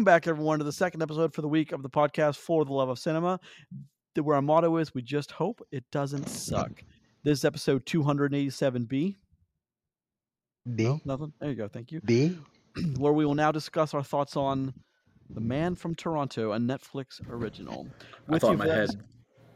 Welcome back, everyone, to the second episode for the week of the podcast For the Love of Cinema, where our motto is we just hope it doesn't suck. This is episode 287B. B No, nothing? There you go. Thank you. B. where we will now discuss our thoughts on The Man from Toronto, a Netflix original. I thought in my for that- head.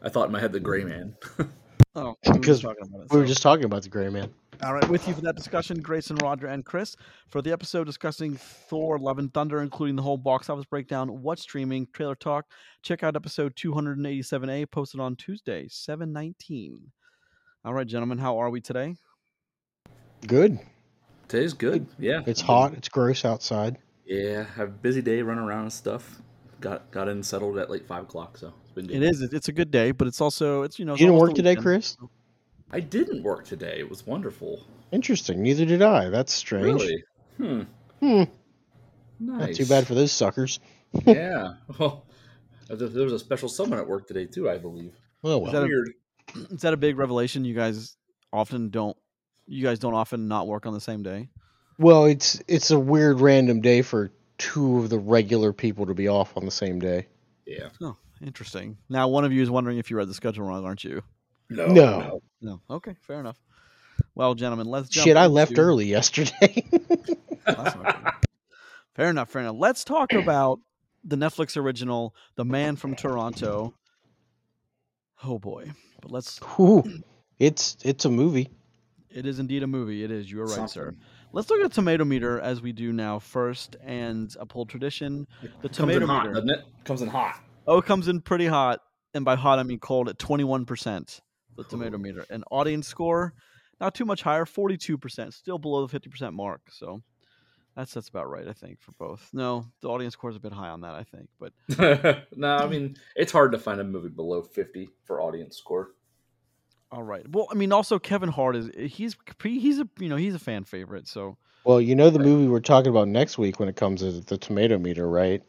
I thought in my head the Gray Man. Oh, we were Because talking about it, We were so- just talking about the Gray Man. All right, with you for that discussion, Grayson, Roger, and Chris. For the episode discussing Thor, Love and Thunder, including the whole box office breakdown, what's streaming, trailer talk, check out episode 287A, posted on Tuesday, 719. All right, gentlemen, how are we today? Good. Today's good. Yeah. It's hot. It's gross outside. Yeah. Have a busy day running around and stuff. Got got in settled at like five o'clock, so it's been good. It is. It's a good day, but it's also, it's, you know, You didn't work today. Chris? I didn't work today. It was wonderful. Interesting. Neither did I. That's strange. Really? Hmm. Hmm. Nice. Not too bad for those suckers. yeah. Well, there there was a special summon at work today too. I believe. Oh Is well. that a- Weird. Is that a big revelation? You guys often don't, you guys don't often not work on the same day? Well, it's it's a weird random day for two of the regular people to be off on the same day. Yeah. Oh, interesting. Now, one of you is wondering if you read the schedule wrong, aren't you? No. No. No. Okay, fair enough. Well, gentlemen, let's jump Shit, I left into- early yesterday. That's not good. fair enough. Fair enough. Let's talk about the Netflix original, "The Man from Toronto." Oh boy, but let's. Ooh, it's it's a movie. It is indeed a movie. It is. You are right, sir. Let's look at tomato meter as we do now first, and a poll tradition. The Comes in tomato hot, meter. doesn't it? Comes in hot. Oh, it comes in pretty hot, and by hot I mean cold at twenty one percent. The tomato meter. An audience score, not too much higher, forty two percent, still below the fifty percent mark. So that's that's about right, I think, for both. No, the audience score is a bit high on that, I think, but no, I mean it's hard to find a movie below fifty for audience score. All right. Well, I mean, also Kevin Hart is he's he's a you know he's a fan favorite. So Well, you know the movie we're talking about next week when it comes to the tomato meter, right?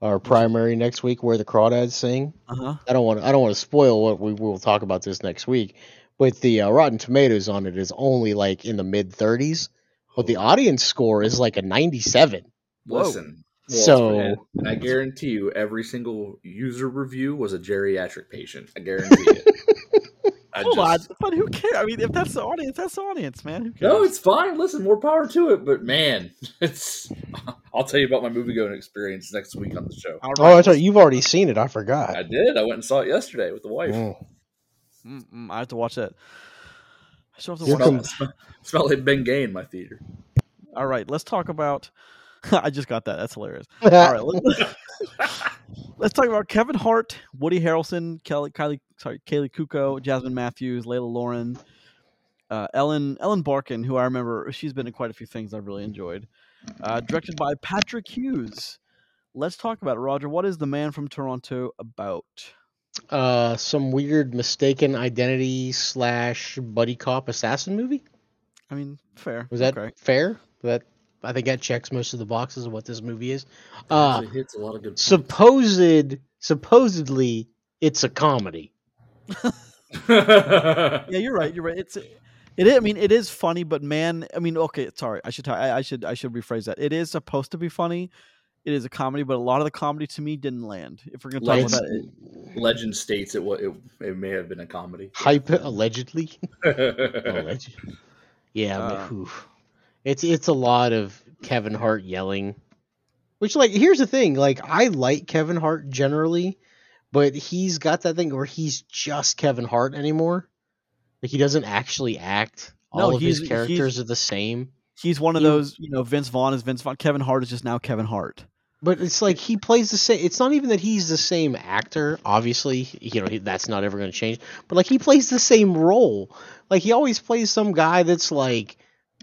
Our primary next week where the crawdads sing. uh huh. I don't want I don't want to spoil what we will talk about this next week, but the uh, Rotten Tomatoes on it is only like in the mid 30s, but the audience score is like a 97. Whoa. Listen. So- and- and I guarantee you, every single user review was a geriatric patient. I guarantee it. I Hold just- on, but who cares? I mean, if that's the audience, that's the audience, man. Who cares? No, it's fine. Listen, more power to it. But man, it's. I'll tell you about my movie going experience next week on the show. All Oh, I right. thought you've already seen it. I forgot. I did. I went and saw it yesterday with the wife. Mm. Mm-mm, I have to watch that. I still have to Here watch come- that. Smell, smell like Bengay in my theater. All right, let's talk about. I just got that. That's hilarious. All right, let's, talk about Kevin Hart, Woody Harrelson, Kelly, Kylie, sorry, Kaley Cuoco, Jasmine Matthews, Lela Loren, uh, Ellen Ellen Barkin, who I remember she's been in quite a few things I've really enjoyed. Uh, directed by Patrick Hughes. Let's talk about it, Roger. What is the Man from Toronto about? uh, some weird mistaken identity slash buddy cop assassin movie. I mean, fair. Was that okay? fair? That I think that checks most of the boxes of what this movie is. Uh, Actually hits a lot of good. points. supposed supposedly it's a comedy. Yeah, you're right. You're right. It's it. Is, I mean, it is funny, but man, I mean, okay, sorry. I should I should I should rephrase that. It is supposed to be funny. It is a comedy, but a lot of the comedy to me didn't land. If we're gonna talk Legend, about that, it- legend states it, wa- it it may have been a comedy. Hype allegedly. Alleged. Yeah, Uh. but, oof. It's it's a lot of Kevin Hart yelling. Which like here's the thing, like I like Kevin Hart generally, but he's got that thing where he's just Kevin Hart anymore. Like he doesn't actually act. No, All of his characters are the same. he's one of He- those. You know, Vince Vaughn is Vince Vaughn. Kevin Hart is just now Kevin Hart. But it's like he plays the same. It's not even that he's the same actor. Obviously, you know he, that's not ever going to change. But like he plays the same role. Like he always plays some guy that's like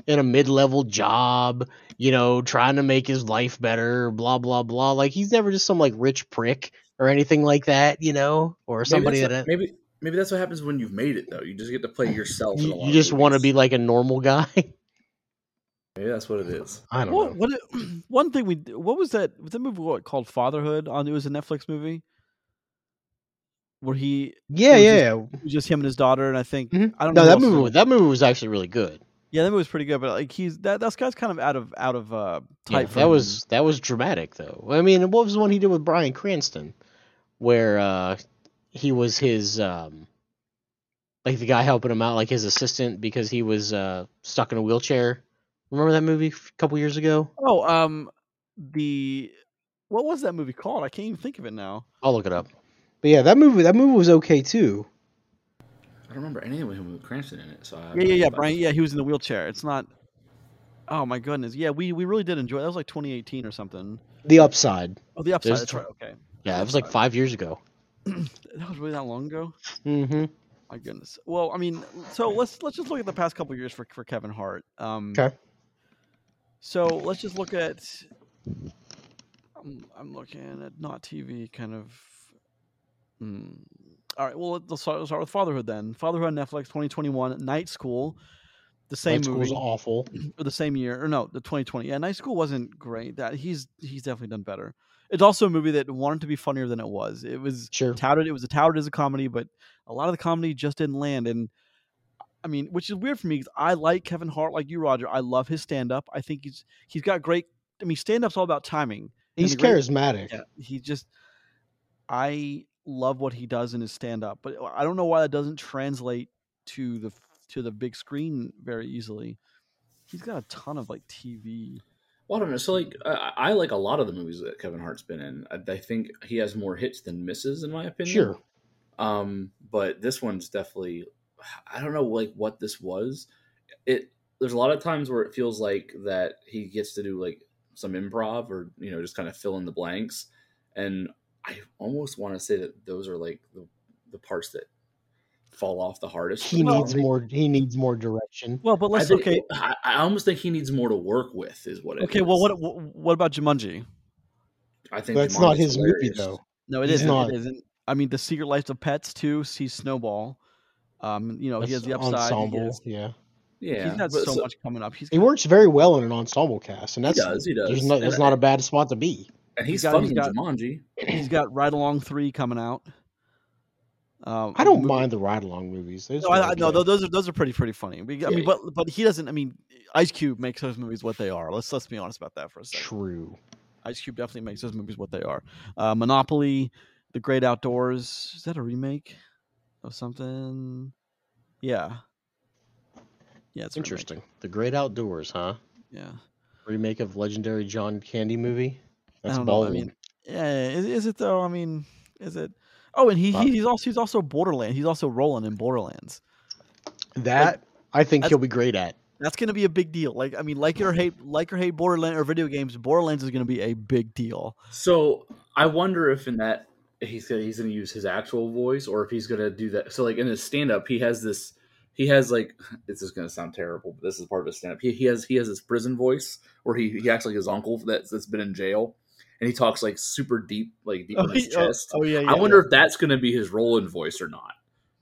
in a mid-level job, you know, trying to make his life better. Blah blah blah. Like he's never just some like rich prick or anything like that, you know, or somebody maybe that that's, maybe maybe that's what happens when you've made it though. You just get to play yourself. in a you, lot you just want to be like a normal guy. Maybe that's what it is. I don't What, know. what one thing we what was that? Was that movie what, called Fatherhood? On it was a Netflix movie where he Yeah, yeah. just- yeah. just him and his daughter, and I think Mhm. I don't know. No, who that else is in movie was- that movie was actually really good. Yeah, that movie was pretty good, but like he's that that guy's kind of out of out of uh Yeah, type. that was that was dramatic though. I mean, what was the one he did with Bryan Cranston, where uh, he was his um, like the guy helping him out, like his assistant, because he was uh, stuck in a wheelchair. Remember that movie a couple years ago? oh um the what was that movie called? I can't even think of it now. I'll look it up. But yeah, that movie that movie was okay too. I don't remember anything with him with Cranston in it. So I Yeah, yeah, yeah, Bryan. this. Yeah, he was in the wheelchair. It's not. Oh my goodness. Yeah, we we really did enjoy. It. That was like 2018 or something. The Upside. Oh, the upside. There's That's tw- right. Okay, Yeah, it was like five years ago. that was really that long ago. Mm-hmm. My goodness. Well, I mean, so let's let's just look at the past couple years for for Kevin Hart. Um, Okay. So let's just look at. I'm, I'm looking at not TV kind of. Hmm. All right. Well, let's start, let's start with Fatherhood then. Fatherhood on Netflix, 2021. Night School, the same movie. Night School was awful. or the same year, or no, the 2020. Yeah, Night School wasn't great. That he's he's definitely done better. It's also a movie that wanted to be funnier than it was. It was Sure. touted. It was touted as a comedy, but a lot of the comedy just didn't land. And I mean, which is weird for me because I like Kevin Hart, like you, Roger. I love his stand up. I think he's he's got great. I mean, stand up's all about timing. He's the great- charismatic. Yeah, he just. I love what he does in his stand up, but I don't know why that doesn't translate to the to the big screen very easily. He's got a ton of like TV. Well, I don't know. So, like, I, I like a lot of the movies that Kevin Hart's been in. I, I think he has more hits than misses, in my opinion. Sure. Um, but this one's definitely. I don't know, like what this was. It there's a lot of times where it feels like that he gets to do like some improv or you know just kind of fill in the blanks, and I almost want to say that those are like the, the parts that fall off the hardest. He for me. needs more. He needs more direction. Well, but let's think- okay. I, I almost think he needs more to work with. Is what it Okay, is. well, what what what about Jumanji? I think That's Jumanji's not his movie though. No, it He's isn't. not. It isn't. I mean, The Secret Life of Pets too. See Snowball. Um, you know, he has the upside. Ensemble. has- Yeah. Yeah, he's got but so, much coming up. He's He got, works very well in an ensemble cast, and that's He that's does. He does. there's no, that's And- not a bad spot to be. And he's got- funny he's in got- Jumanji. he's got Ride Along three coming out. Um, I don't mo- mind the ride along movies. Those No, are I, I, no, those are those are pretty pretty funny. We- I Yeah. mean, but but he doesn't. I mean, Ice Cube makes those movies what they are. Let's let's be honest about that for a second. True. Ice Cube definitely makes those movies what they are. Uh, Monopoly, The Great Outdoors. Is that a remake of something? Yeah. Yeah, it's. Interesting. The Great Outdoors, huh? Yeah. Remake of legendary John Candy movie. That's I don't know. I mean, yeah, is, is it though? I mean, is it? Oh, and he, he he's also he's also Borderland. He's also Roland in Borderlands. that I think he'll be great at. That's gonna be a big deal. Like I mean, like or hate, like or hate Borderland or video games. Borderlands is gonna be a big deal. So I wonder if in that he's gonna he's gonna use his actual voice or if he's gonna do that. So like in his stand up, he has this. He has like this is gonna sound terrible, but this is part of his stand up. He, he has he has this prison voice where he he acts like his uncle that's that's been in jail, and he talks like super deep, like deep oh, in his he- oh, chest. oh, yeah, yeah. I wonder if that's gonna be his Roland voice or not.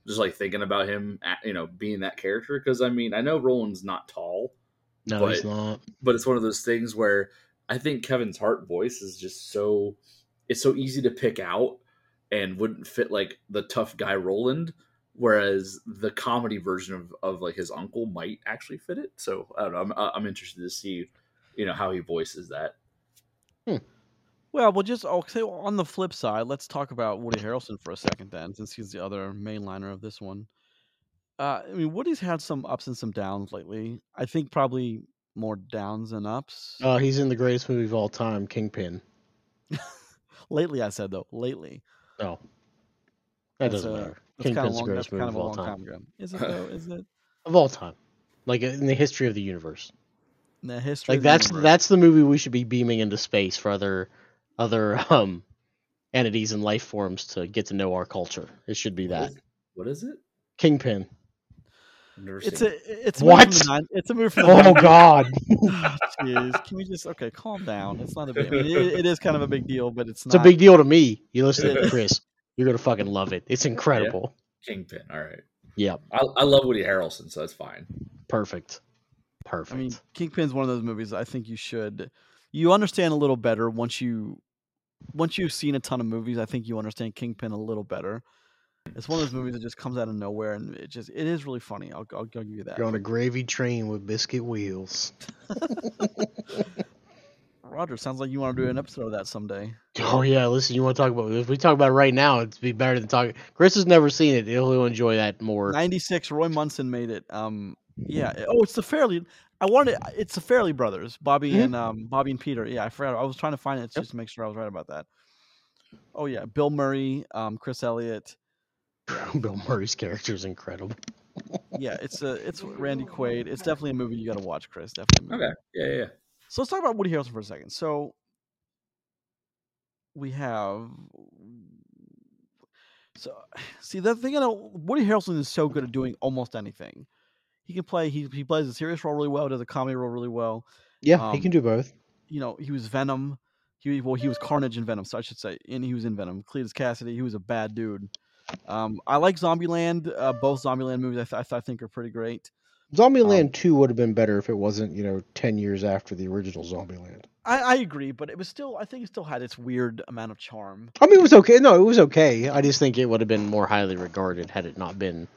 Just like thinking about him, at, you know, being that character. Because I mean, I know Roland's not tall, No, he's but- not. but it's one of those things where I think Kevin's heart voice is just so it's so easy to pick out and wouldn't fit like the tough guy Roland, whereas the comedy version of, of like his uncle might actually fit it. So I don't know. I'm uh, I'm interested to see you know how he voices that. Hmm. Well, we'll just okay. Say on the flip side, let's talk about Woody Harrelson for a second, then, since he's the other mainliner of this one. Uh, I mean, Woody's had some ups and some downs lately. I think probably more downs than ups. Uh, he's in the greatest movie of all time, Kingpin. lately, I said though. Lately, No, that That's, doesn't uh, matter. that's kind of Kingpin's the greatest That's movie kind of of a all long time. Is it though? Is it Of all time, like in the history of the universe. in the history? Like of the that's universe? that's the movie we should be beaming into space for other other um entities and life forms to get to know our culture. It should be that. that is- What is it? Kingpin. It's a it's a movie What? From the it's a movie from the Oh 90s. God! Jeez, can we just okay? Calm down. It's not a big. I mean, it, it is kind of a big deal, but it's It's a not. big deal to me. You listen to. Chris. You're gonna fucking love it. It's incredible. Kingpin. All right. Yeah. I, I love Woody Harrelson, so that's fine. Perfect. Perfect. I mean, Kingpin's one of those movies I think you should you understand a little better once you once you've seen a ton of movies. I think you understand Kingpin a little better. It's one of those movies that just comes out of nowhere, and it just it is really funny. I'll I'll, I'll give you that. You're on a gravy train with biscuit wheels. Roger, sounds like you want to do an episode of that someday. Oh yeah, listen, you want to talk about if we talk about it right now, it'd be better than talking. Chris has never seen it; he'll, enjoy that more. Ninety six, Roy Munson made it. Um, yeah. Oh, it's the Farrelly. I wanted. It's the Farrelly brothers, Bobby Mhm. and um, Bobby and Peter. Yeah, I forgot. I was trying to find it Yep. just to make sure I was right about that. Oh yeah, Bill Murray, um, Chris Elliott. Bill Murray's character is incredible. Yeah, it's a it's Randy Quaid. It's definitely a movie you got to watch, Chris. Definitely. Okay. Yeah, yeah, yeah. So let's talk about Woody Harrelson for a second. So we have so see the thing. You know, Woody Harrelson is so good at doing almost anything. He can play. He he plays a serious role really well. Does a comedy role really well. Yeah, he Um, can do both. You know, he was Venom. He well, he was Carnage in Venom, so I should say, and he was in Venom. Cletus Kasady. He was a bad dude. Um, I like Zombieland. Uh, both Zombieland movies I, th- I, th- I think are pretty great. Zombieland Two would have been better if it wasn't, you know, ten years after the original Zombieland. I, I agree, but it was still. I think it still had its weird amount of charm. I mean, it was okay. No, it was okay. I just think it would have been more highly regarded had it not been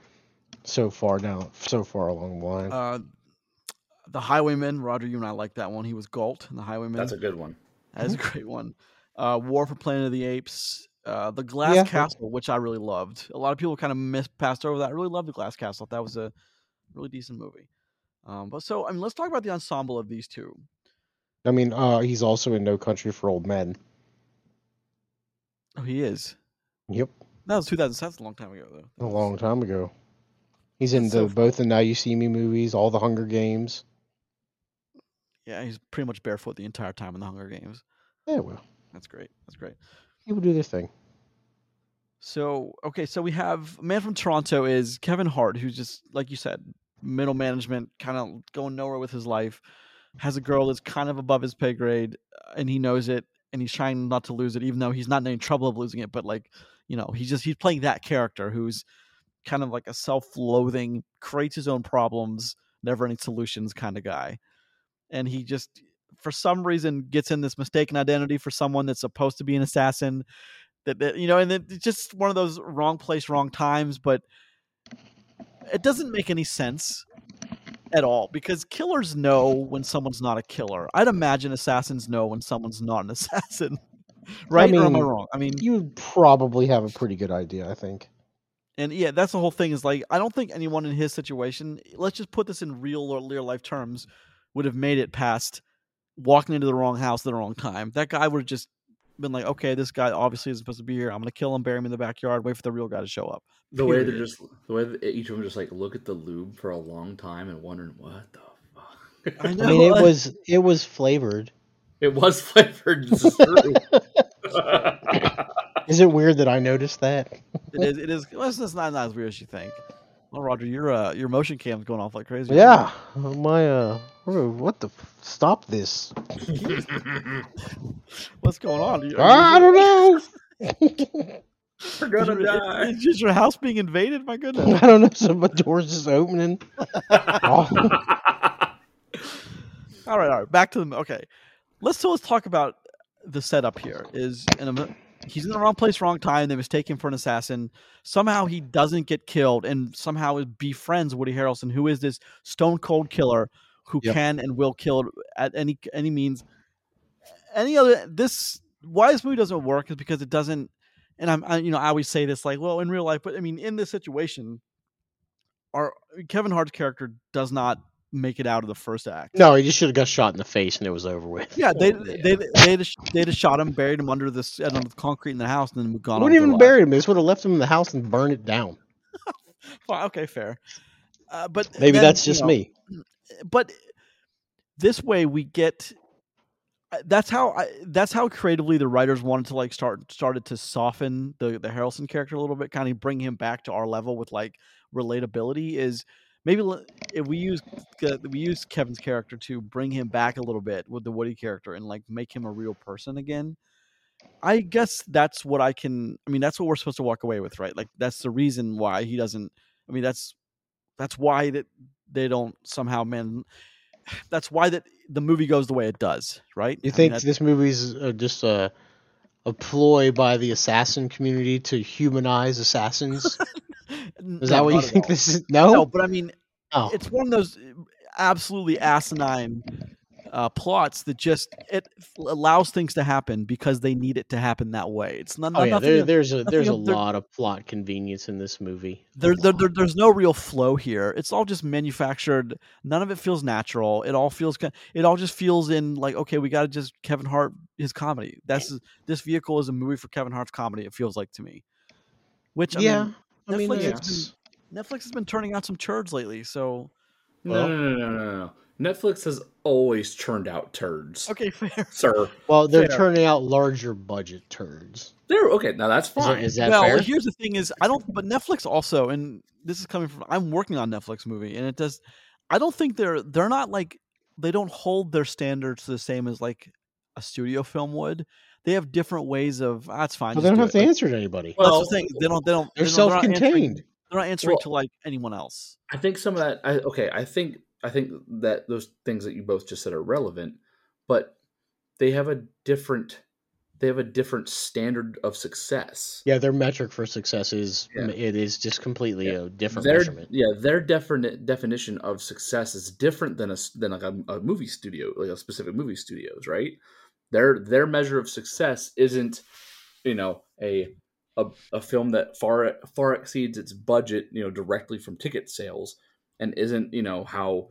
so far down, so far along the line. Uh, the Highwayman, Roger, you and I like that one. He was Gault in the Highwayman. That's a good one. That's a great one. Uh, War for Planet of the Apes. Uh, the Glass Yeah. Castle, which I really loved. A lot of people kind of missed passed over that. I really loved the Glass Castle. That was a really decent movie. Um, but so I mean, let's talk about the ensemble of these two. I mean, uh, he's also in No Country for Old Men. Oh, he is. Yep, That was 2007. That's a long time ago, though. a long time ago. He's in the so both the Now You See Me movies, all the Hunger Games. Yeah, he's pretty much barefoot the entire time in the Hunger Games. Yeah, well, That's great. That's great. people do their thing. So okay, so we have man from Toronto is Kevin Hart, who's just like you said, middle management, kind of going nowhere with his life. Has a girl that's kind of above his pay grade, uh, and he knows it, and he's trying not to lose it, even though he's not in any trouble of losing it. But like, you know, he's just he's playing that character who's kind of like a self-loathing, creates his own problems, never any solutions kind of guy, and he just for some reason gets in this mistaken identity for someone that's supposed to be an assassin that, that you know and it's just one of those wrong place wrong times but it doesn't make any sense at all because killers know when someone's not a killer. I'd imagine assassins know when someone's not an assassin right or am i mean, wrong? I mean You probably have a pretty good idea, I think. And yeah that's the whole thing is like i don't think anyone in his situation let's just put this in real or real life terms would have made it past walking into the wrong house at the wrong time that guy would have just been like okay this guy obviously isn't supposed to be here i'm gonna kill him bury him in the backyard wait for the real guy to show up The way they're just the way that each of them just like look at the lube for a long time and wondering what the fuck. I I mean, it was it was flavored. It was flavored. This is it weird that I noticed that? it is it is well, it's it's not, not as weird as you think well roger your uh your motion cam's going off like crazy Yeah, my uh, what the? f- Stop this! what's going on you- I are you- don't know. We're gonna your- die. is, is your house being invaded my goodness I don't know. Some doors just opening. Oh. All right, all right. Back to the okay. Let's so let's talk about the setup here. Is in a, he's in the wrong place, wrong time. They mistake him for an assassin. Somehow he doesn't get killed, and somehow befriends Woody Harrelson, who is this stone cold killer who Yep. can and will kill at any any means. Any other this why this movie doesn't work is because it doesn't. And I'm I, you know I always say this like well in real life, but I mean in this situation, our Kevin Hart's character does not make it out of the first act. No, he just should have got shot in the face and it was over with. Yeah, they Oh, they they just they just shot him, buried him under this under the concrete in the house, and then gone. on wouldn't with even life. bury him. They just would have left him in the house and burned it down. Fine, okay, fair. Uh, but Maybe then, that's you just know, me. But this way we get. uh, That's how I. That's how creatively the writers wanted to like start started to soften the the Harrelson character a little bit, kind of bring him back to our level with like relatability. Is maybe if we use uh, we use Kevin's character to bring him back a little bit with the Woody character and like make him a real person again. I guess that's what I can. I mean, that's what we're supposed to walk away with, right? Like that's the reason why he doesn't. I mean, that's that's why that they don't somehow man. That's why that the movie goes the way it does, right? You mean, think that's- this movie's uh, just a a ploy by the assassin community to humanize assassins? Is that what you think this is? No, No, but I mean, Oh. it's one of those uh, absolutely asinine uh, plots that just it allows things to happen because they need it to happen that way. It's not, Oh yeah, there, of- there's a there's a of their- lot of plot convenience in this movie. There, there, there- there's no real flow here. It's all just manufactured. None of it feels natural. It all feels ki- it all just feels in like okay, we got to just Kevin Hart his comedy. That's this vehicle is a movie for Kevin Hart's comedy. It feels like to me. Which I yeah, mean, I mean, Netflix has it's, Netflix has been turning out some turds lately. So No, no, no, no, no, no. Netflix has always churned out turds, okay, fair. sir. well, they're fair. turning out larger budget turds. They're okay. Now that's fine. is that well, fair? here's the thing: is I don't, but Netflix also, and this is coming from I'm working on Netflix movie, and it does. I don't think they're they're not like they don't hold their standards the same as like a studio film would. They have different ways of. Ah, that's fine. Well, they don't do have it." to answer to anybody. Well, that's the thing. They don't. They don't. They're they don't- they're not answering- self-contained. They're not answering Well- to like anyone else. I think some of that. I, okay, I think I think that those things that you both just said are relevant, but they have a different they have a different standard of success. Yeah, their metric for success is Yeah. it is just completely a different Their measurement. yeah, their definite definition of success is different than a than like a, a movie studio, like a specific movie studios, right? Their their measure of success isn't, you know, a a, a film that far far exceeds its budget, you know, directly from ticket sales, and isn't you know how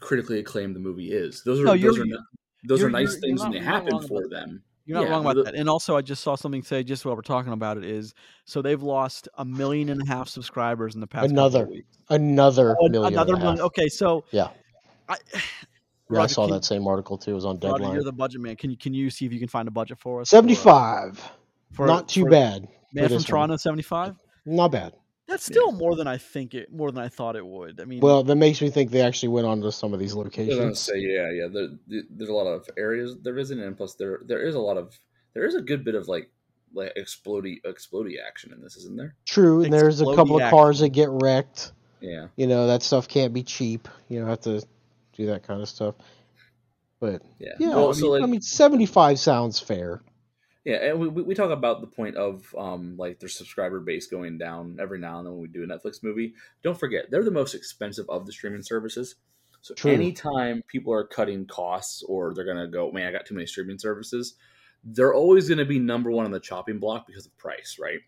critically acclaimed the movie is. Those are No, those you're- those you're- nice things you're when they happen for about them. You're not Yeah, wrong about the- that. And also, I just saw something say just while we're talking about it is so they've lost a million and a half subscribers in the past. Another weeks. Another Oh, million. another and a half. million. Okay, so Yeah. I, Yeah, I saw can- that same article too. It was on Roger, Deadline. you're the budget man. Can you can you see if you can find a budget for us? uh, Seventy-five. Not too for bad. Man for from. Toronto, seventy five. Not bad. That's Yeah. still more than I think it. More than I thought it would. I mean, Well, that makes me think they actually went on to some of these I was gonna locations. say, yeah, yeah. There, there- there's a lot of areas there isn't, and plus there there is a lot of there is a good bit of like like explodey explodey action in this, isn't there? True, and there's a Explodey couple of cars that get wrecked. Yeah, You know that stuff can't be cheap. You know, have to do that kind of stuff. But yeah. yeah, Well, I, so like, I mean, seventy-five sounds fair. Yeah, and we, we talk about the point of um like their subscriber base going down every now and then when we do a Netflix movie. Don't forget they're the most expensive of the streaming services. So True. anytime people are cutting costs or they're gonna go, man, I got too many streaming services, they're always gonna be number one on the chopping block because of price, right?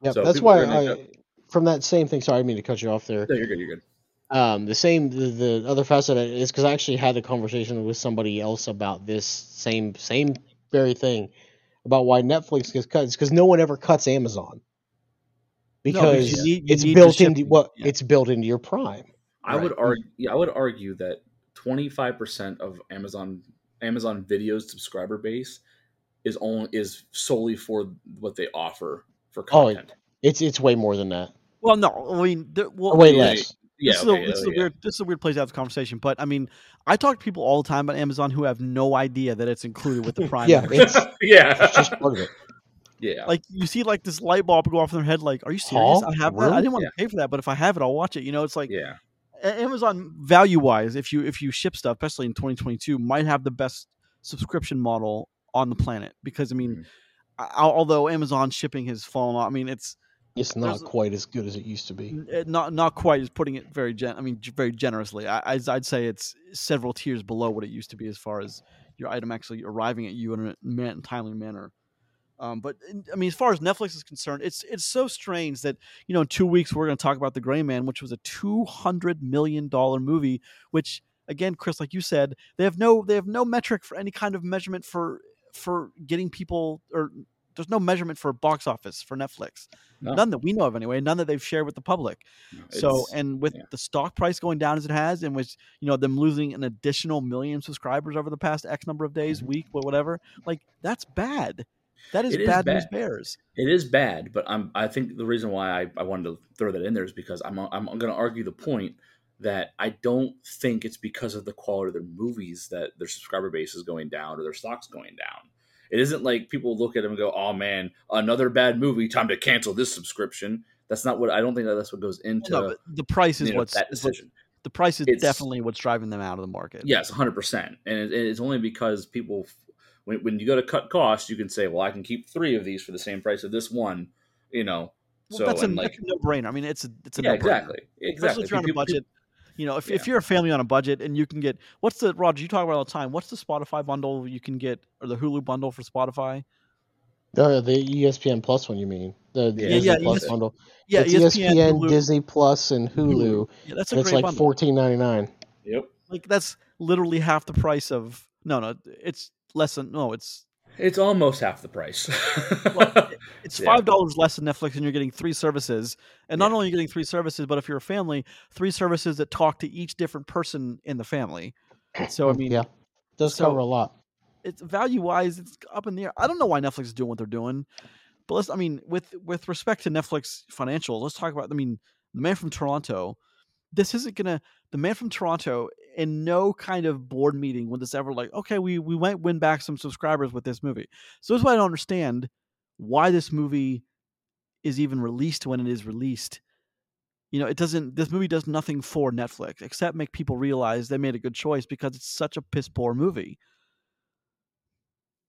Yeah, So that's why I, from that same thing. Sorry, I mean to cut you off there. No, you're good. You're good. Um, the same, the, the other facet is because I actually had a conversation with somebody else about this same, same very thing about why Netflix gets cut. It's because no one ever cuts Amazon because because you need- you it's need built into shipping, what yeah. it's built into your Prime. I would argue. Yeah, I would argue that twenty five percent of Amazon Amazon Video's subscriber base is only is solely for what they offer for Oh, content. It's it's way more than that. well, no, I mean, there, well, Or way yeah, less. Yeah, this okay, is a, this is a yeah. weird this is a weird place to have the conversation. But I mean, I talk to people all the time about Amazon who have no idea that it's included with the Prime. Yeah, membership. it's, yeah, it's just part of it. yeah. like you see like this light bulb go off in their head. Like, are you serious? Huh? I have that. I didn't want to pay for that, but if I have it, I'll watch it. You know, it's like yeah, Amazon value wise, if you if you ship stuff, especially in 2022, might have the best subscription model on the planet because I mean, Mhm. al- although Amazon shipping has fallen off, I mean it's It's not quite as good as it used to be. not not quite as putting it very gen. I mean very generously. I, I'd, I'd say it's several tiers below what it used to be as far as your item actually arriving at you in a man- timely manner. Um, but I mean, as far as Netflix is concerned, it's it's so strange that you know in two weeks we're going to talk about The Gray Man, which was a two hundred million dollar movie. Which again, Chris, like you said, they have no they have no metric for any kind of measurement for for getting people or there's no measurement for box office for Netflix. No. None that we know of anyway. None that they've shared with the public. So, and with yeah. the stock price going down as it has, and with you know them losing an additional million subscribers over the past X number of days, week, but whatever, like that's bad. That is, Mm-hmm. Is bad, news bears. It is bad, but I'm. I think the reason why I, I wanted to throw that in there is because I'm. I'm going to argue the point that I don't think it's because of the quality of their movies that their subscriber base is going down or their stock's going down. It isn't like people look at them and go, "Oh man, another bad movie. Time to cancel this subscription." That's not what I don't think that that's what goes into no, but the price is you know, what's that decision. the price is It's- definitely what's driving them out of the market. Yes, hundred percent, and it, it's only because people when, when you go to cut costs, you can say, well, I can keep three of these for the same price of this one. You know, Well, so that's a, like that's a no-brainer. I mean, it's a it's a yeah, no-brainer. exactly, Especially exactly. if you're on a budget. You know, if, if you're a family on a budget and you can get what's the Roger you talk about all the time? What's the Spotify bundle you can get or the Hulu bundle for Spotify? Uh, the ESPN Plus one, you mean? The, the Yeah, Disney yeah, Plus ES- bundle. Yeah, it's ESPN, ESPN, Disney Plus, and Hulu. Yeah, that's a and it's like fourteen ninety nine. Yep, Like that's literally half the price of no, no, it's less than no, it's it's almost half the price. Well, it's five dollars less than Netflix, and you're getting three services. And not Yeah. only are you getting three services, but if you're a family, three services that talk to each different person in the family. So I mm, mean, yeah, does so- cover a lot. it's value wise, it's up in the air. I don't know why Netflix is doing what they're doing, but let's. I mean, with with respect to Netflix financials, let's talk about. I mean, the man from Toronto. This isn't gonna. The man from Toronto, in no kind of board meeting would this ever like. Okay, we we might win back some subscribers with this movie. So that's why I don't understand why this movie is even released when it is released. You know, it doesn't. This movie does nothing for Netflix except make people realize they made a good choice because it's such a piss poor movie.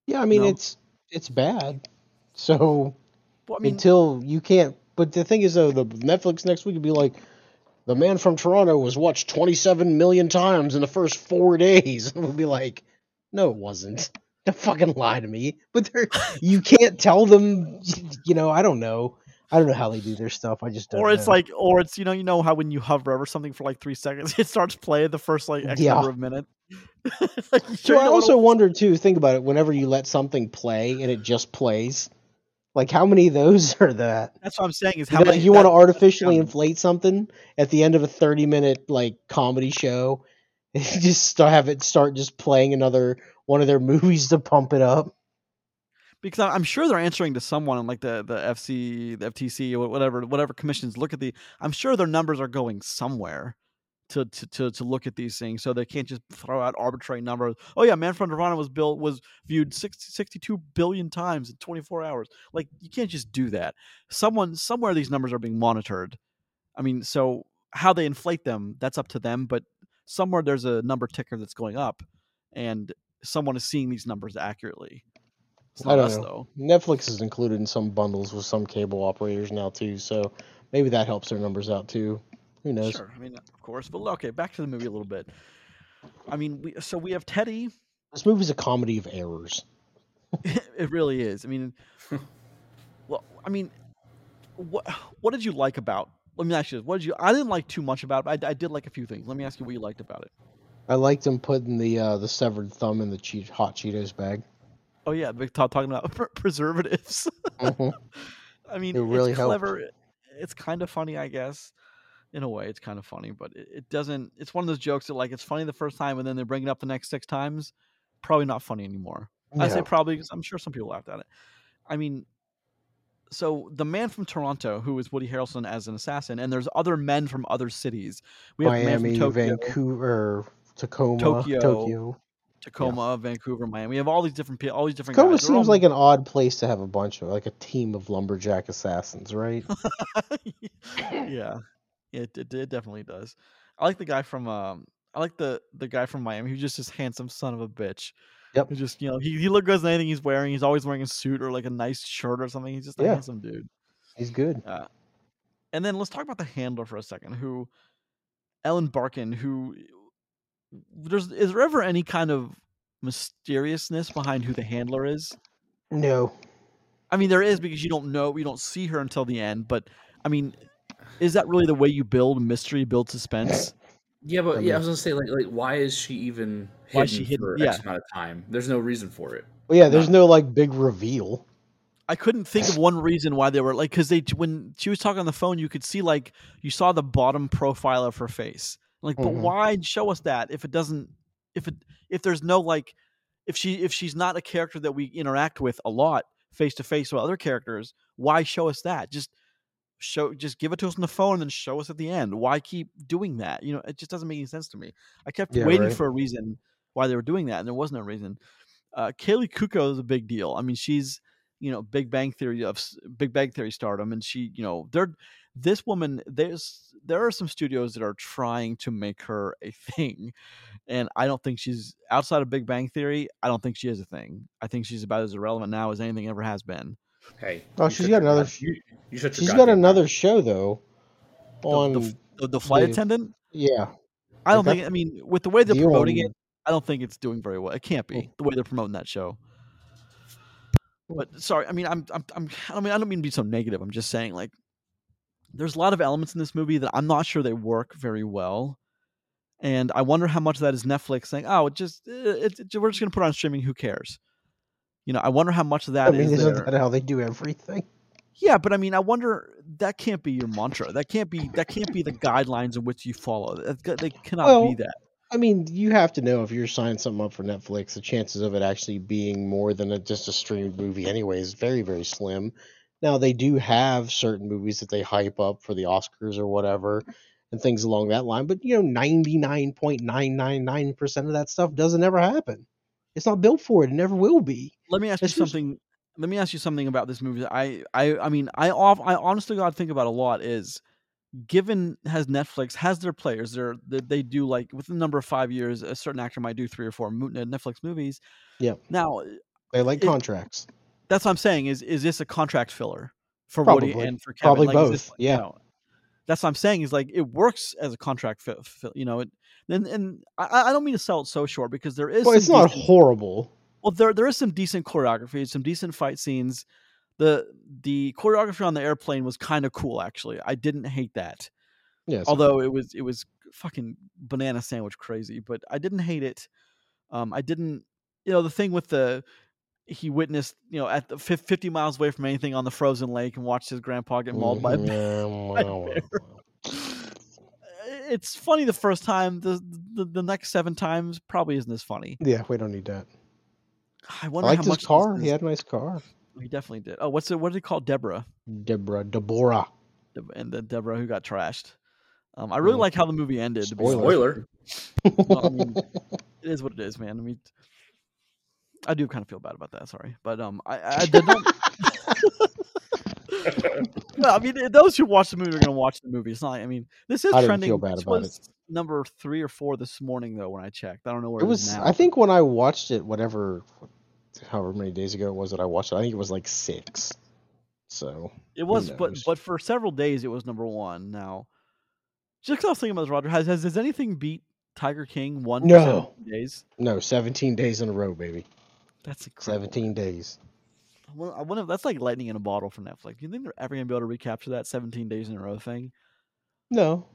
Yeah, I mean it's it's bad. So Well, I mean, until you can't. But the thing is, though, the Netflix next week would be like, the man from Toronto was watched 27 million times in the first four days. And we'll be like, no, it wasn't. Don't fucking lie to me. But you can't tell them. You know, I don't know. I don't know how they do their stuff. I just don't. or it's know. like, or it's you know, you know how when you hover over something for like three seconds, it starts playing the first like X Yeah. number of minutes. like, you So I also wonder too. Think about it. Whenever you let something play and it just plays, like how many of those are that? That's what I'm saying is You, how know, you want to artificially inflate something at the end of a thirty-minute like comedy show, and just start, have it start just playing another one of their movies to pump it up. because I'm sure they're answering to someone like the the FC, the FTC, or whatever whatever commissions look at the. I'm sure their numbers are going somewhere. To, to, to, to look at these things so they can't just throw out arbitrary numbers. Oh yeah man from Nirvana was built was viewed 60, 62 billion times in 24 hours. Like you can't just do that. Someone somewhere these numbers are being monitored. I mean so how they inflate them that's up to them but somewhere there's a number ticker that's going up and someone is seeing these numbers accurately. It's I not don't us know. though. Netflix is included in some bundles with some cable operators now too, so maybe that helps their numbers out too. Who knows? Sure. I mean, of course. But okay, back to the movie a little bit. I mean, we so we have Teddy. This movie's a comedy of errors. it really is. I mean, well, I mean, what what did you like about? Let me ask you this: What did you? I didn't like too much about it. But I, I did like a few things. Let me ask you what you liked about it. I liked him putting the uh, the severed thumb in the che- hot Cheetos bag. Oh yeah, big talk talking about pre- preservatives. Mhm. I mean, It really it's helped. clever. It's kind of funny, I guess. In a way, it's kind of funny, but it, it doesn't. It's one of those jokes that like it's funny the first time, and then they bring it up the next six times. Probably not funny anymore. I say probably because I'm sure some people laughed at it. I mean, so the man from Toronto, who is Woody Harrelson as an assassin, and there's other men from other cities. We have Miami, Tokyo, Vancouver, Tacoma, Tokyo, Tokyo. Tacoma, Vancouver, Miami. We have all these different people, all these different Tacoma. Seems all- like an odd place to have a bunch of like a team of lumberjack assassins, right? yeah, it, it it definitely does. I like the guy from um, I like the the guy from Miami who's just this handsome son of a bitch. Yep. Who just you know he he look good as anything he's wearing. He's always wearing a suit or like a nice shirt or something. He's just a Yeah. handsome dude. He's good. And then let's talk about the handler for a second. Who Ellen Barkin, who there's is there ever any kind of mysteriousness behind who the handler is? No, I mean, there is because you don't know, you don't see her until the end. But I mean, is that really the way you build mystery, build suspense? Yeah, but I yeah, I was gonna say like like why is she even Why is she hidden? for Yeah. X amount of time? There's no reason for it. well, yeah. There's no like big reveal. I couldn't think of one reason why they were like because they when she was talking on the phone, you could see like you saw the bottom profile of her face. Like, but Mhm. why show us that if it doesn't if it if there's no like if she if she's not a character that we interact with a lot face to face with other characters, why show us that? Just show just give it to us on the phone and then show us at the end. Why keep doing that? You know, it just doesn't make any sense to me. I kept Yeah, waiting right. for a reason why they were doing that, and there was no reason. Uh, Kaley Cuoco is a big deal. I mean, she's you know Big Bang Theory of Big Bang Theory stardom, and she you know they're this woman there's there are some studios that are trying to make her a thing, and I don't think she's outside of Big Bang Theory. I don't think she is a thing. I think she's about as irrelevant now as anything ever has been. Hey. Oh, she's got another sh- You, you shut She's got another mouth. show though. On the, f- the, the flight the- attendant. yeah, I don't Like, think. I mean, with the way they're the promoting on- it, I don't think it's doing very well. It can't be hmm. the way they're promoting that show. But sorry, I mean, I'm, I'm, I'm, I mean, I don't mean to be so negative. I'm just saying, like, there's a lot of elements in this movie that I'm not sure they work very well, and I wonder how much of that is Netflix saying, "Oh, it just, eh, it, it, we're just gonna put it on streaming. Who cares?" You know, I wonder how much of that I mean, isn't there. that how they do everything? Yeah, but I mean, I wonder that can't be your mantra. That can't be that can't be the guidelines in which you follow. That, they cannot Well, be that. I mean, you have to know if you're signing something up for Netflix, the chances of it actually being more than a, just a streamed movie anyway is very, very slim. Now they do have certain movies that they hype up for the Oscars or whatever, and things along that line. But you know, ninety nine point nine nine nine percent of that stuff doesn't ever happen. It's not built for it. It never will be. Let me ask you It's just- something. Let me ask you something about this movie. that I, I, I mean, I off, I honestly God think about a lot is, given has Netflix has their players, they're, they they do like within a number of five years, a certain actor might do three or four uh, Netflix movies. Yeah. Now They like It- contracts. that's what I'm saying. Is is this a contract filler for Woody and for Kevin? Probably Like, is this- both, yeah. you know, that's what I'm saying. Is like it works as a contract fill. fill you know, it, and and I, I don't mean to sell it so short because there is. Well, it's not decent- horrible. well, there there is some decent choreography, some decent fight scenes. The the choreography on the airplane was kind of cool, actually. I didn't hate that, Yes. although it was it was fucking banana sandwich crazy. But I didn't hate it. Um, I didn't, you know, the thing with the he witnessed, you know, at the fif- fifty miles away from anything on the frozen lake and watched his grandpa get mauled by. a Mhm, bear. yeah, well, bear. well. It's funny the first time. The, the the next seven times probably isn't as funny. yeah, we don't need that. I I wonder liked how his much this car. He had a nice car. he definitely did. Oh, what's it? What did he call Deborah? Deborah, Deborah. Deb- and then Deborah who got trashed. Um, I really Mm. like how the movie ended. to Spoiler. with. Well, I mean, it is what it is, man. I mean, I do kind of feel bad about that. Sorry, but um, I, I I did not. well, I mean, those who watch the movie are going to watch the movie. It's not. like- I mean, this is I trending. feel bad this about it. was number three or four this morning, though. When I checked, I don't know where it it was. I think when I watched it, whatever, however many days ago it was that I watched it, I think it was like six. So It was, but but for several days it was number one. Now, just 'cause I was thinking about this, Roger, has has, has anything beat Tiger King one No. days? no, seventeen days in a row, baby. That's incredible. Seventeen days. Wonder, I wonder if that's like lightning in a bottle for Netflix. Do you think they're ever gonna be able to recapture that 17 days in a row thing? No,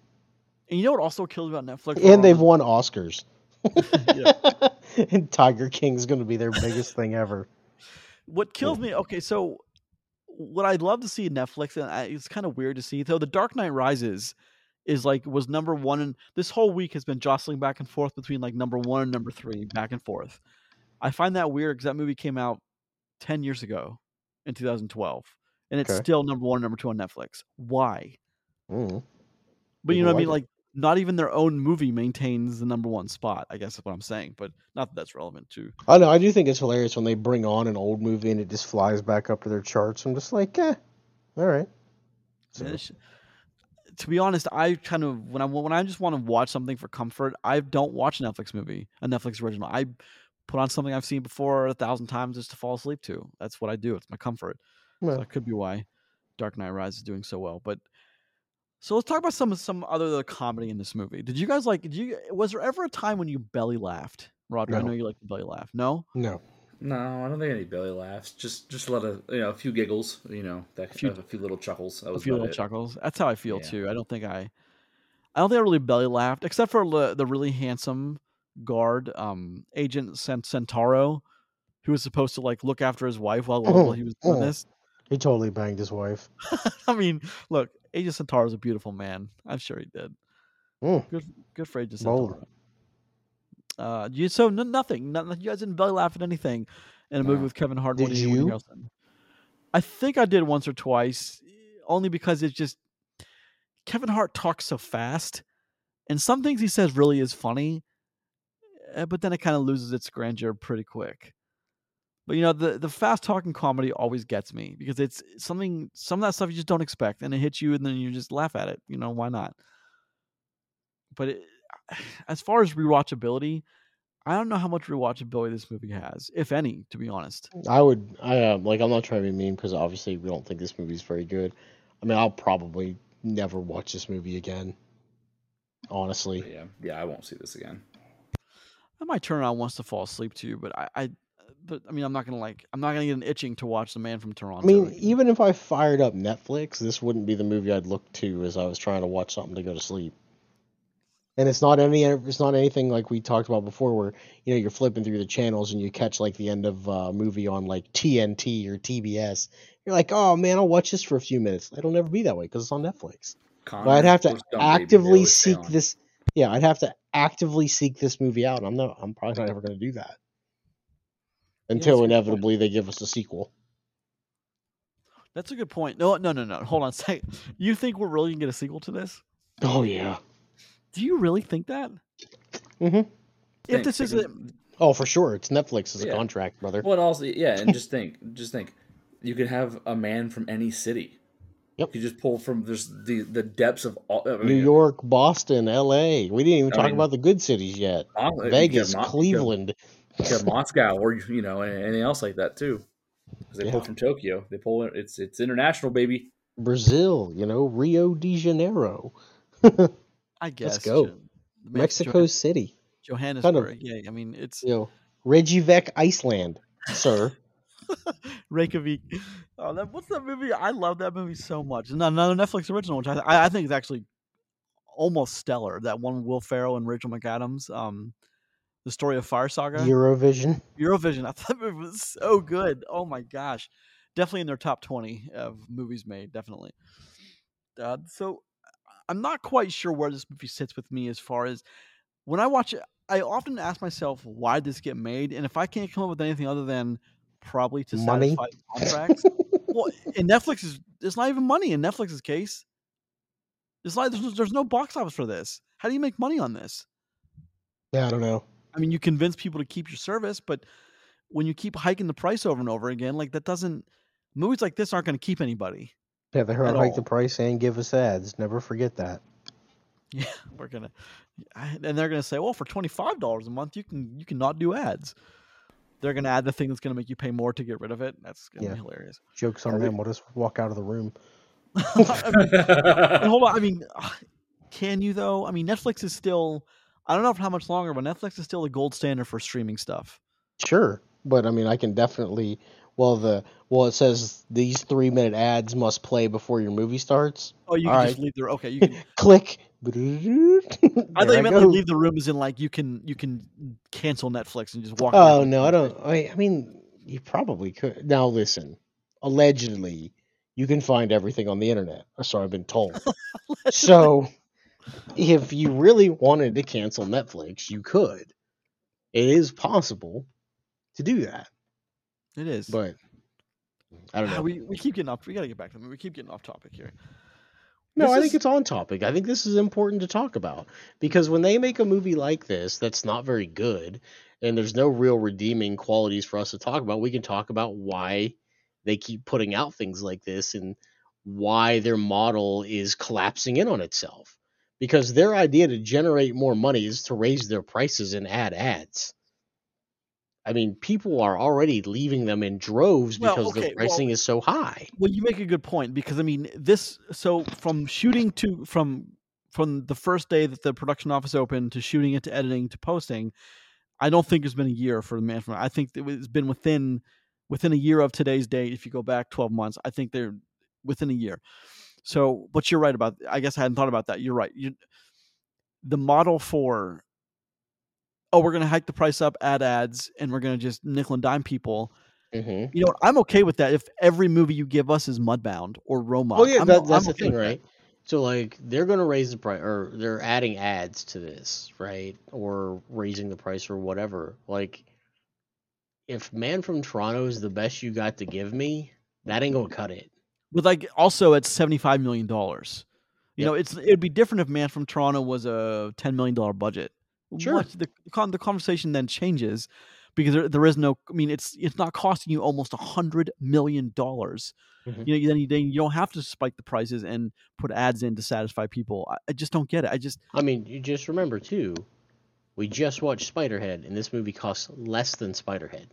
And you know what also kills about Netflix? and they've won Oscars. Yeah. and Tiger King's going to be their biggest thing ever. What kills me? Okay, so what I'd love to see Netflix, and I, it's kind of weird to see though. The Dark Knight Rises is like was number one, and this whole week has been jostling back and forth between like number one and number three, back and forth. I find that weird because that movie came out ten years ago in 2012, and it's Okay. still number one, number two on Netflix. Why? Mm. But you know what I mean? like Like not even their own movie maintains the number one spot. I guess is what I'm saying, but not that that's relevant to. I know. I do think it's hilarious when they bring on an old movie and it just flies back up to their charts. I'm just like, eh, all right. So, to be honest, I kind of when I when I just want to watch something for comfort, I don't watch a Netflix movie, a Netflix original. I put on something I've seen before a thousand times just to fall asleep to. That's what I do. It's my comfort. So that could be why Dark Knight Rises is doing so well. But so let's talk about some some other comedy in this movie. Did you guys like? Did you was there ever a time when you belly laughed, Roger? I know you like to belly laugh. No, no. No, I don't think any belly laughs. Just just a lot of you know a few giggles. You know, that, A few- uh, a few little chuckles. That a few little it. chuckles. That's how I feel Yeah. too. I don't think I, I don't think I really belly laughed, except for the, the really handsome guard, um, Agent Cent- Centauro, who was supposed to like look after his wife while, while he was doing oh. this. He totally banged his wife. I mean, look, Agent Centauro is a beautiful man. I'm sure he did. Mm. Good, good for Agent Bold. Uh, you so nothing. No, you guys didn't belly laugh at anything in a movie with Kevin Hart. Did you? I think I did once or twice, only because it's just Kevin Hart talks so fast, and some things he says really is funny, but then it kind of loses its grandeur pretty quick. But you know, the the fast talking comedy always gets me because it's something some of that stuff you just don't expect and it hits you and then you just laugh at it. You know, why not? But it, as far as rewatchability, I don't know how much rewatchability this movie has, if any, to be honest. I would, I uh, like, I'm not trying to be mean because obviously we don't think this movie's very good. I mean, I'll probably never watch this movie again. Honestly, yeah, yeah, I won't see this again. I might turn around once to fall asleep too, but I, I but I mean, I'm not gonna like, I'm not gonna get an itching to watch The Man from Toronto. I mean, even if I fired up Netflix, this wouldn't be the movie I'd look to as I was trying to watch something to go to sleep. And it's not any, it's not anything like we talked about before, where you know you're flipping through the channels and you catch like the end of a movie on like TNT or TBS. You're like, oh man, I'll watch this for a few minutes. It'll never be that way because it's on Netflix. But I'd have to actively seek this. Yeah, I'd have to actively seek this movie out. I'm not. I'm probably not ever going to do that until yeah, inevitably they give us a sequel. That's a good point. No, no, no, no. Hold on a second. You think we're really gonna get a sequel to this? Oh yeah. Do you really think that? Mm-hmm. If this is a oh, for sure, it's Netflix's yeah. A contract, brother. Well, also, yeah, and just think, just think, you could have a man from any city. Yep. You just pull from there's the the depths of all, I mean, New York, Boston, L.A. We didn't even I talk mean, about the good cities yet. Uh, Vegas, Mo- Cleveland, Moscow, or you know anything else like that too. Because they yeah. pull from Tokyo, they pull it's it's international, baby. Brazil, you know, Rio de Janeiro. I guess. Let's go. Mexico City. Johannesburg. Kind of, yeah, I mean it's you know Reykjavik, Iceland, sir. Reykjavik. Oh, that, what's that movie? I love that movie so much. Another Netflix original, which I I think is actually almost stellar. That one Will Ferrell and Rachel McAdams. Um, the story of Fire Saga. Eurovision. Eurovision. I thought it was so good. Oh my gosh, definitely in their top twenty of movies made. Definitely. Uh, so I'm not quite sure where this movie sits with me as far as when I watch it. I often ask myself why did this get made, and if I can't come up with anything other than probably to money? satisfy contracts. well, in Netflix is it's not even money in Netflix's case. It's like there's, there's no box office for this. How do you make money on this? Yeah, I don't know. I mean, you convince people to keep your service, but when you keep hiking the price over and over again, like that doesn't movies like this aren't going to keep anybody. Yeah, they heard hike the price and give us ads. Never forget that. Yeah, we're gonna, and they're gonna say, well, for twenty five dollars a month, you can you can not do ads. They're gonna add the thing that's gonna make you pay more to get rid of it. That's gonna yeah. be hilarious. Jokes on them. We'll just walk out of the room. I mean, hold on. I mean, ah, can you though? I mean, Netflix is still. I don't know for how much longer, but Netflix is still the gold standard for streaming stuff. Sure, but I mean, I can definitely well the well it says these three minute ads must play before your movie starts. Oh, you All can right. just leave the okay. You can click. I thought you meant like leave the room as in like you can you can cancel Netflix and just walk. Oh no, I don't. I, I mean, you probably could. Now listen, allegedly, you can find everything on the internet. Or so I've been told. so, if you really wanted to cancel Netflix, you could. It is possible to do that. It is. But I don't ah, know. We we keep getting off. We got to get back to them. We keep getting off topic here. No, this I is... think it's on topic. I think this is important to talk about because when they make a movie like this that's not very good and there's no real redeeming qualities for us to talk about, we can talk about why they keep putting out things like this and why their model is collapsing in on itself. Because their idea to generate more money is to raise their prices and add ads. I mean, people are already leaving them in droves because well, okay, the pricing well, is so high. Well, you make a good point because I mean, this so from shooting to from from the first day that the production office opened to shooting it to editing to posting, I don't think it's been a year for the man from. I think it's been within within a year of today's date. If you go back twelve months, I think they're within a year. So, but you're right about. I guess I hadn't thought about that. You're right. You, the model for oh, we're going to hike the price up, add ads, and we're going to just nickel and dime people. Mm-hmm. You know, I'm okay with that if every movie you give us is Mudbound or Roma. Oh yeah, that, that's I'm the okay thing, right? So like they're going to raise the price, or they're adding ads to this, right? Or raising the price or whatever. Like, if Man from Toronto is the best you got to give me, that ain't gonna cut it. But like, also at seventy five million dollars, you yep. know, it's it'd be different if Man from Toronto was a ten million dollar budget. Sure. the the conversation then changes. because there, there is no. I mean, it's it's not costing you almost a hundred million dollars. Mhm. You know, then you, then you don't have to spike the prices and put ads in to satisfy people. I, I just don't get it. I just I mean, you just remember too, we just watched Spiderhead, and this movie costs less than Spiderhead.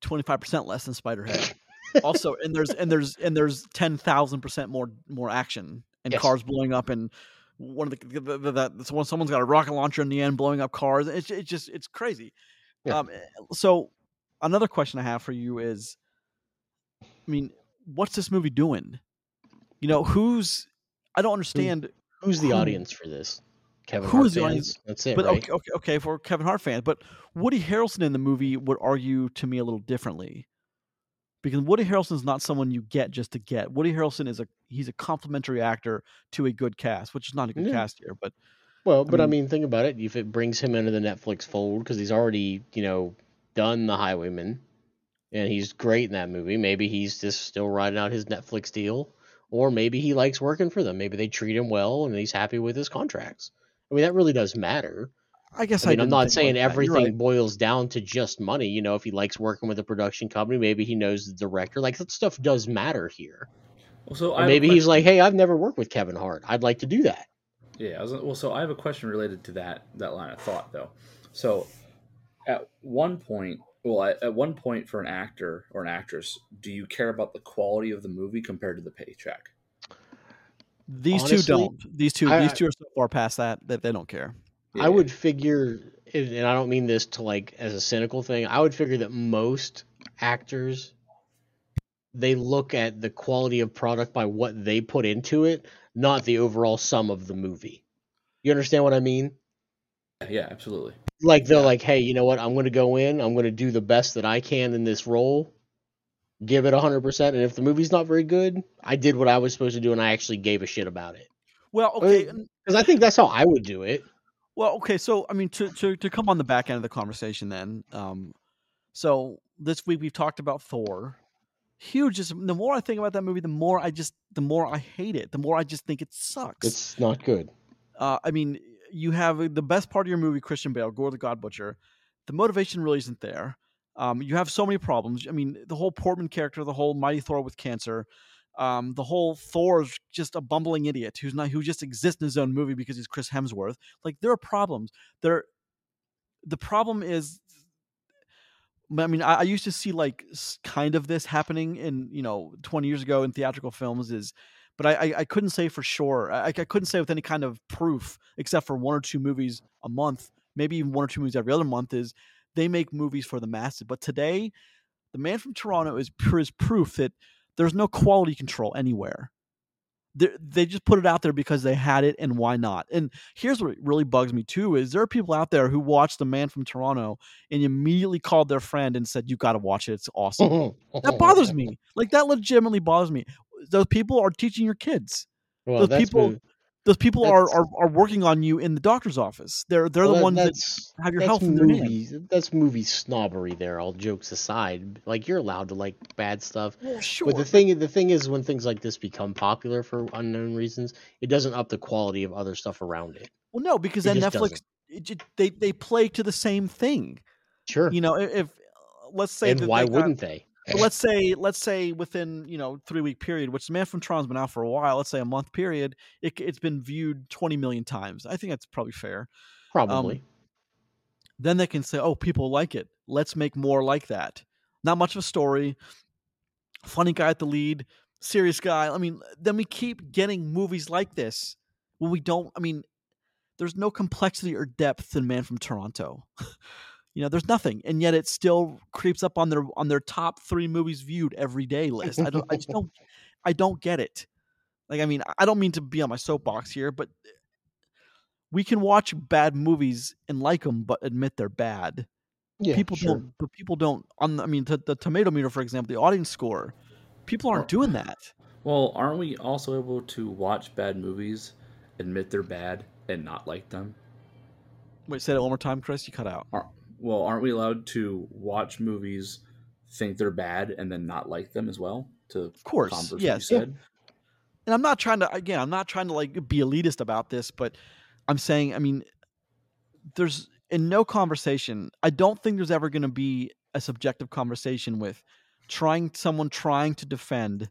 twenty five percent less than Spiderhead. also, and there's and there's and there's ten thousand percent more more action and Yes. cars blowing up and one of the, the, the, the someone someone's got a rocket launcher in the end blowing up cars. It's it's just it's crazy. Yeah. Um, so another question I have for you is, I mean, what's this movie doing? You know, who's I don't understand. Who's the Who- audience for this? Kevin who Hart is the fans? audience? That's it, But right? okay, okay, okay, for Kevin Hart fans, but Woody Harrelson in the movie would argue to me a little differently, because Woody Harrelson is not someone you get just to get. Woody Harrelson is a he's a complimentary actor to a good cast, which is not a good Yeah. cast here, but Well, but I mean- mean, think about it. If it brings him into the Netflix fold because he's already, you know, done The Highwaymen, and he's great in that movie. Maybe he's just still riding out his Netflix deal, or maybe he likes working for them. Maybe they treat him well, and he's happy with his contracts. I mean, that really does matter. I guess I mean, I'm didn't not saying about everything right. boils down to just money. You know, if he likes working with a production company, maybe he knows the director. Like that stuff does matter here. Well, so I And have a maybe he's like, "Hey, I've never worked with Kevin Hart. I'd like to do that." Yeah, I was, well, so I have a question related to that that line of thought though. So, at one point, well, at, at one point for an actor or an actress, do you care about the quality of the movie compared to the paycheck? These honestly, two don't. These two I- these two are so far past that that they don't care. Yeah. I would figure, and and I don't mean this to like as a cynical thing. I would figure that most actors they look at the quality of product by what they put into it, not the overall sum of the movie. You understand what I mean? Yeah, absolutely. Like they're Yeah. like, hey, you know what? I'm going to go in. I'm going to do the best that I can in this role. Give it 100%. And if the movie's not very good, I did what I was supposed to do and I actually gave a shit about it. Well, okay, mean, Because I think that's how I would do it. Well, okay, so I mean, to to to come on the back end of the conversation, then, um, so this week we've talked about Thor. Huge. Just the more I think about that movie, the more I just the more I hate it. The more I just think it sucks. It's not good. Uh, I mean, you have the best part of your movie, Christian Bale, Gorr the God Butcher. The motivation really isn't there. Um, you have so many problems. I mean, the whole Portman character, the whole Mighty Thor with cancer, um, the whole Thor is just a bumbling idiot who's not who just exists in his own movie because he's Chris Hemsworth. Like there are problems. There, the problem is. I mean, I, used to see like kind of this happening in you know 20 years ago in theatrical films is but I, I, couldn't say for sure. I, I couldn't say with any kind of proof, except for one or two movies a month, maybe even one or two movies every other month. Is they make movies for the masses. But today, the Man from Toronto is proof that there's no quality control anywhere. They they just put it out there because they had it, and why not? And here's what really bugs me too: is there are people out there who watched The Man from Toronto and immediately called their friend and said, "You got to watch it; it's awesome." Mm-hmm. that mm-hmm. bothers me. Like that legitimately bothers me. Those people are teaching your kids. Well, Those that's people- Those people are, That's- are are working on you in the doctor's office. They're they're well, the that- ones that that's, have your health in their That's movie snobbery. There, all jokes aside, like you're allowed to like bad stuff. Well, sure. But the thing, the thing is, when things like this become popular for unknown reasons, it doesn't up the quality of other stuff around it. well, no, because it then Netflix it, they they play to the same thing. Sure. You know, if, if let's say and why got- wouldn't they? But let's say let's say within you know three week period, which Man from Toronto's been out for a while. Let's say a month period, it, it's been viewed twenty million times. I think that's probably fair. Um, probably. then they can say, "Oh, people like it. Let's make more like that." Not much of a story, funny guy at the lead, serious guy. I mean, then we keep getting movies like this when we don't. I mean, there's no complexity or depth in Man from Toronto. you know, there's nothing, and yet it still creeps up on their on their top three movies viewed every day list. I don't. I just don't. I don't get it. Like, I mean, I don't mean to be on my soapbox here, but eh, we can watch bad movies and like them, but admit they're bad. yeah, people sure. don't. But people don't. On I mean, the, the tomato meter, for example, the audience score. People aren't doing that. Well, aren't we also able to watch bad movies, admit they're bad, and not like them? Wait, say that one more time, Chris. You cut out. Are, well, aren't we allowed to watch movies, think they're bad, and then not like them as well? To Of course, yes. said. and I'm not trying to again, I'm not trying to like be elitist about this, but I'm saying, I mean, there's in no conversation, I don't think there's ever going to be a subjective conversation with trying someone trying to defend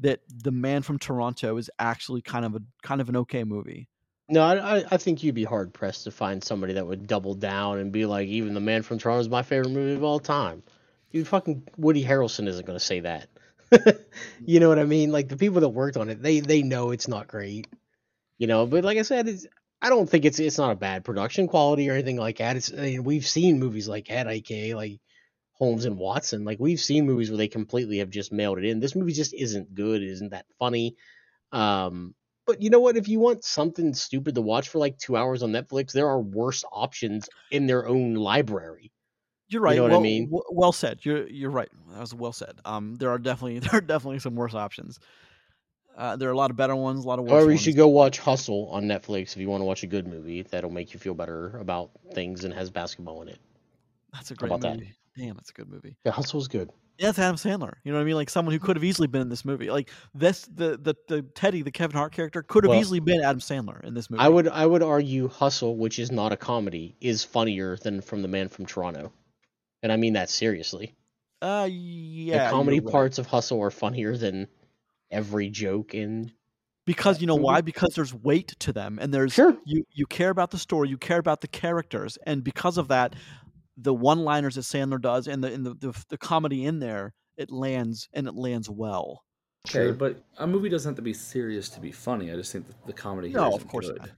that the man from Toronto is actually kind of a kind of an okay movie. No, I, I think you'd be hard pressed to find somebody that would double down and be like, even the Man from Toronto is my favorite movie of all time. You fucking Woody Harrelson isn't going to say that. you know what I mean? Like the people that worked on it, they they know it's not great. You know, but like I said, I don't think it's it's not a bad production quality or anything like that. It's I mean, we've seen movies like Head IK, like Holmes and Watson. Like we've seen movies where they completely have just mailed it in. This movie just isn't good. It isn't that funny. Um, but you know what? If you want something stupid to watch for like two hours on Netflix, there are worse options in their own library. You're right. You know what I mean? w- well said. You're you're right. That was well said. Um, there are definitely there are definitely some worse options. Uh, there are a lot of better ones, a lot of worse Or you should go watch Hustle on Netflix if you want to watch a good movie that'll make you feel better about things and has basketball in it. That's a great about that? movie. Damn, that's a good movie. Yeah, Hustle's good. Yeah, it's Adam Sandler. You know what I mean? Like someone who could have easily been in this movie. Like this, the the the Teddy, the Kevin Hart character, could have Well, easily been Adam Sandler in this movie. I would I would argue Hustle, which is not a comedy, is funnier than from the Man from Toronto, and I mean that seriously. Uh, yeah. the comedy right. parts of Hustle are funnier than every joke in. because you know why? Because there's weight to them, and there's Sure. you you care about the story, you care about the characters, and because of that, the one-liners that Sandler does and the and the, the the comedy in there, it lands and it lands well. Okay, Sure. but a movie doesn't have to be serious to be funny. I just think that the comedy here No, of isn't course good. not.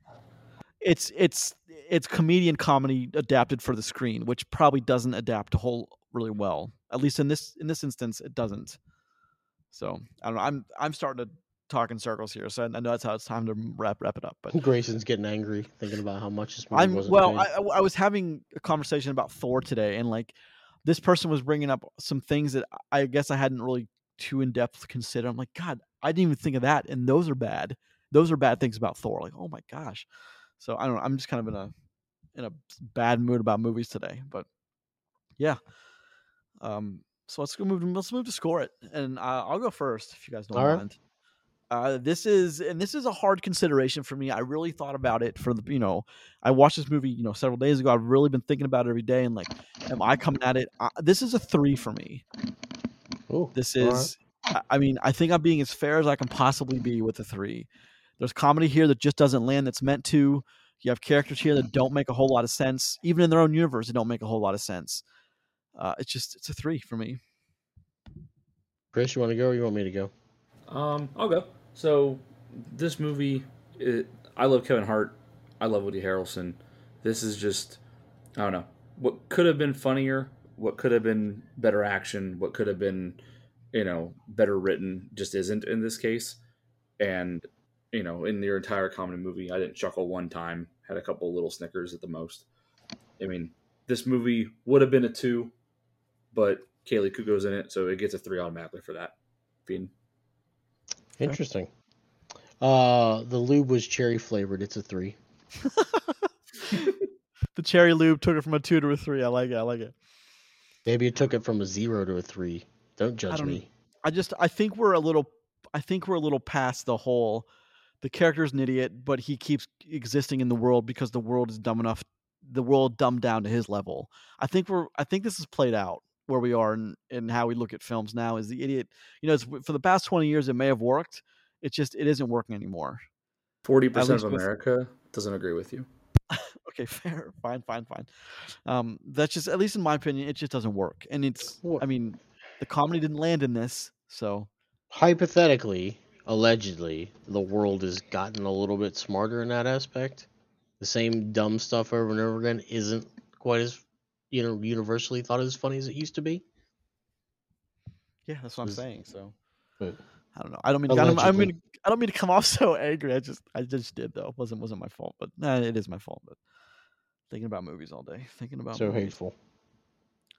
It's it's it's comedian comedy adapted for the screen, which probably doesn't adapt to whole really well. At least in this in this instance, it doesn't. So I don't know. I'm I'm starting to talk in circles here, so I know that's how it's time to wrap wrap it up. But Grayson's getting angry thinking about how much this movie I'm wasn't well. I, I was having a conversation about Thor today, and like this person was bringing up some things that I guess I hadn't really too in depth considered. I'm like, God, I didn't even think of that, and those are bad. Those are bad things about Thor. Like, oh my gosh. So I don't know. I'm just kind of in a in a bad mood about movies today, but yeah. Um. So let's go move. Let's move to score it, and uh, I'll go first if you guys don't All right. Mind. Uh, this is and this is a hard consideration for me. I really thought about it for the you know I watched this movie you know several days ago. I've really been thinking about it every day and like, am I coming at it? Uh, this is a three for me. Ooh, This all right. is, I- I mean, I think I'm being as fair as I can possibly be with a three. There's comedy here that just doesn't land. That's meant to. You have characters here that don't make a whole lot of sense, even in their own universe. They don't make a whole lot of sense. Uh, it's just it's a three for me. Chris, you want to go or you want me to go? Um, I'll go. So this movie, it, I love Kevin Hart. I love Woody Harrelson. This is just, I don't know, what could have been funnier, what could have been better action, what could have been, you know, better written, just isn't in this case. And you know, in your entire comedy movie, I didn't chuckle one time. Had a couple little snickers at the most. I mean, this movie would have been a two, but Kaley Cuoco's in it, so it gets a three automatically for that. Being Interesting. Uh, the lube was cherry flavored. It's a three. The cherry lube took it from a two to a three. I like it. I like it. Maybe it took it from a zero to a three. Don't judge don't me. I just I think we're a little I think we're a little past the whole the character's an idiot, but he keeps existing in the world because the world is dumb enough the world dumbed down to his level. I think we're I think this is played out where we are and in, in how we look at films now is the idiot you know it's, for the past 20 years it may have worked it just it isn't working anymore forty percent least of with- America doesn't agree with you. okay fair fine fine fine um that's just at least in my opinion it just doesn't work and it's Wha- i mean the comedy didn't land in this so Hypothetically, allegedly, the world has gotten a little bit smarter in that aspect. The same dumb stuff over and over again isn't quite as you know universally thought as funny as it used to be. Yeah, that's what I'm saying. So but- I don't know. I don't mean. I don't, I mean. I don't mean to come off so angry. I just. I just did though. It wasn't wasn't my fault, but nah, it is my fault. But thinking about movies all day. Thinking about So movies. hateful.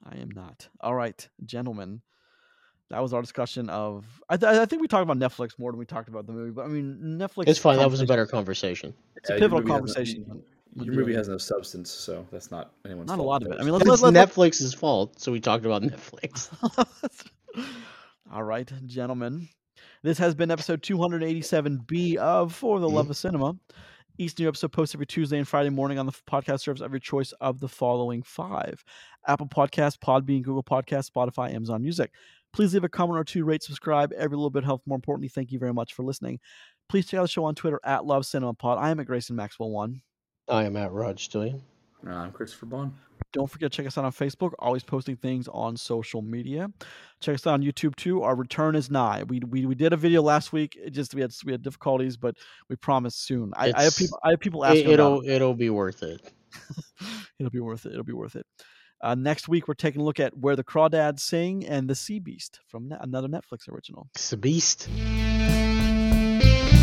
I am not. All right, gentlemen. That was our discussion of. I, th- I think we talked about Netflix more than we talked about the movie. But I mean, Netflix. It's fine. That was a better conversation. It's a Yeah, your pivotal movie has conversation. When- when Your movie has no substance, so that's not anyone's. Fault. Not a lot of it. I mean, It's let's- let's- let's- Netflix's fault, so we talked about Netflix. All right, gentlemen. This has been episode 287B of For the Love mm-hmm. of Cinema. Each new episode posts every Tuesday and Friday morning on the podcast service of your choice of the following five Apple Podcasts, Podbean, Google Podcasts, Spotify, Amazon Music. Please leave a comment or two, rate, subscribe. Every little bit helps. More importantly, thank you very much for listening. Please check out the show on Twitter at Love Cinema Pod. I am at Grayson Maxwell One. I am at Rod Stillion. Uh, I'm Christopher Boughan. Don't forget to check us out on Facebook. Always posting things on social media. Check us out on YouTube too. Our return is nigh. We we, we did a video last week. It just we had we had difficulties, but we promise soon. I, I have people I have people asking. It, about will it'll be worth it. It'll be worth it. It'll be worth it. Uh, next week, we're taking a look at Where the Crawdads Sing and The Sea Beast from ne- another Netflix original. It's a beast. Thank